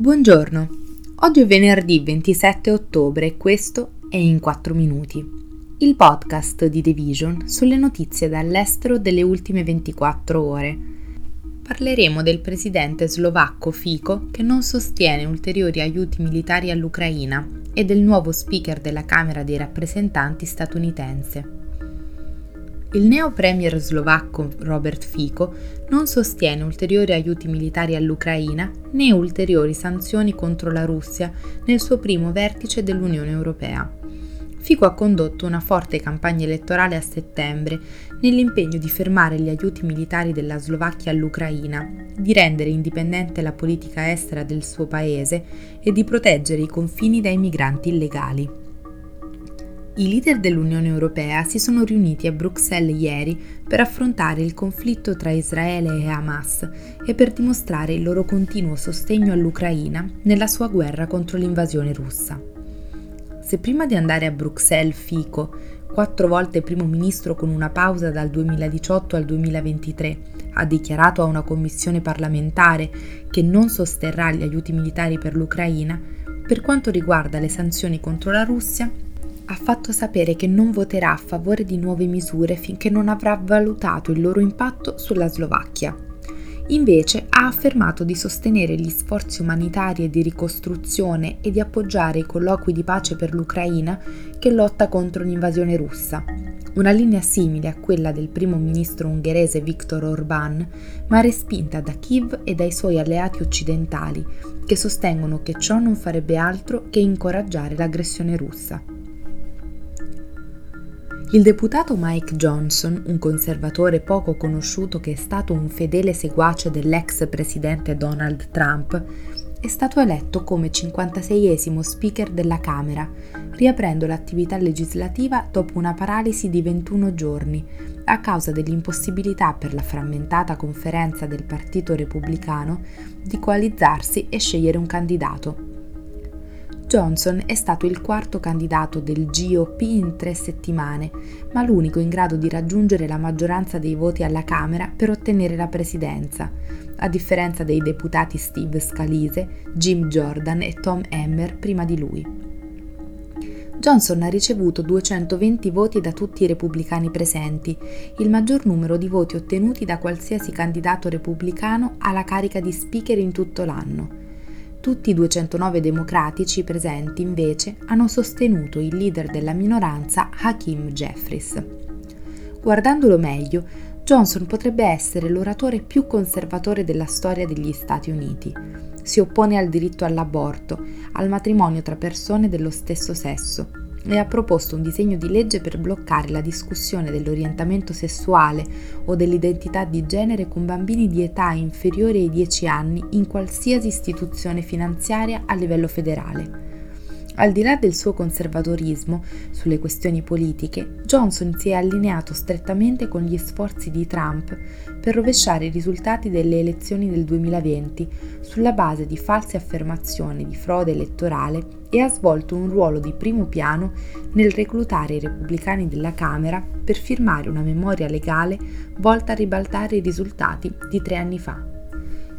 Buongiorno, oggi è venerdì 27 ottobre e questo è In 4 Minuti, il podcast di The Vision sulle notizie dall'estero delle ultime 24 ore. Parleremo del presidente slovacco Fico che non sostiene ulteriori aiuti militari all'Ucraina e del nuovo speaker della Camera dei rappresentanti statunitense. Il neo premier slovacco Robert Fico non sostiene ulteriori aiuti militari all'Ucraina né ulteriori sanzioni contro la Russia nel suo primo vertice dell'Unione Europea. Fico ha condotto una forte campagna elettorale a settembre nell'impegno di fermare gli aiuti militari della Slovacchia all'Ucraina, di rendere indipendente la politica estera del suo paese e di proteggere i confini dai migranti illegali. I leader dell'Unione Europea si sono riuniti a Bruxelles ieri per affrontare il conflitto tra Israele e Hamas e per dimostrare il loro continuo sostegno all'Ucraina nella sua guerra contro l'invasione russa. Se prima di andare a Bruxelles Fico, quattro volte primo ministro con una pausa dal 2018 al 2023, ha dichiarato a una commissione parlamentare che non sosterrà gli aiuti militari per l'Ucraina, per quanto riguarda le sanzioni contro la Russia, ha fatto sapere che non voterà a favore di nuove misure finché non avrà valutato il loro impatto sulla Slovacchia. Invece ha affermato di sostenere gli sforzi umanitari e di ricostruzione e di appoggiare i colloqui di pace per l'Ucraina che lotta contro l'invasione russa. Una linea simile a quella del primo ministro ungherese Viktor Orbán, ma respinta da Kiev e dai suoi alleati occidentali, che sostengono che ciò non farebbe altro che incoraggiare l'aggressione russa. Il deputato Mike Johnson, un conservatore poco conosciuto che è stato un fedele seguace dell'ex presidente Donald Trump, è stato eletto come 56esimo speaker della Camera, riaprendo l'attività legislativa dopo una paralisi di 21 giorni, a causa dell'impossibilità per la frammentata conferenza del Partito Repubblicano di coalizzarsi e scegliere un candidato. Johnson è stato il quarto candidato del GOP in tre settimane, ma l'unico in grado di raggiungere la maggioranza dei voti alla Camera per ottenere la presidenza, a differenza dei deputati Steve Scalise, Jim Jordan e Tom Emmer prima di lui. Johnson ha ricevuto 220 voti da tutti i repubblicani presenti, il maggior numero di voti ottenuti da qualsiasi candidato repubblicano alla carica di speaker in tutto l'anno. Tutti i 209 democratici presenti invece hanno sostenuto il leader della minoranza Hakim Jeffries. Guardandolo meglio, Johnson potrebbe essere l'oratore più conservatore della storia degli Stati Uniti. Si oppone al diritto all'aborto, al matrimonio tra persone dello stesso sesso, e ha proposto un disegno di legge per bloccare la discussione dell'orientamento sessuale o dell'identità di genere con bambini di età inferiore ai 10 anni in qualsiasi istituzione finanziaria a livello federale. Al di là del suo conservatorismo sulle questioni politiche, Johnson si è allineato strettamente con gli sforzi di Trump per rovesciare i risultati delle elezioni del 2020 sulla base di false affermazioni di frode elettorale e ha svolto un ruolo di primo piano nel reclutare i repubblicani della Camera per firmare una memoria legale volta a ribaltare i risultati di tre anni fa.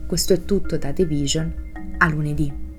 Questo è tutto da The Vision. A lunedì.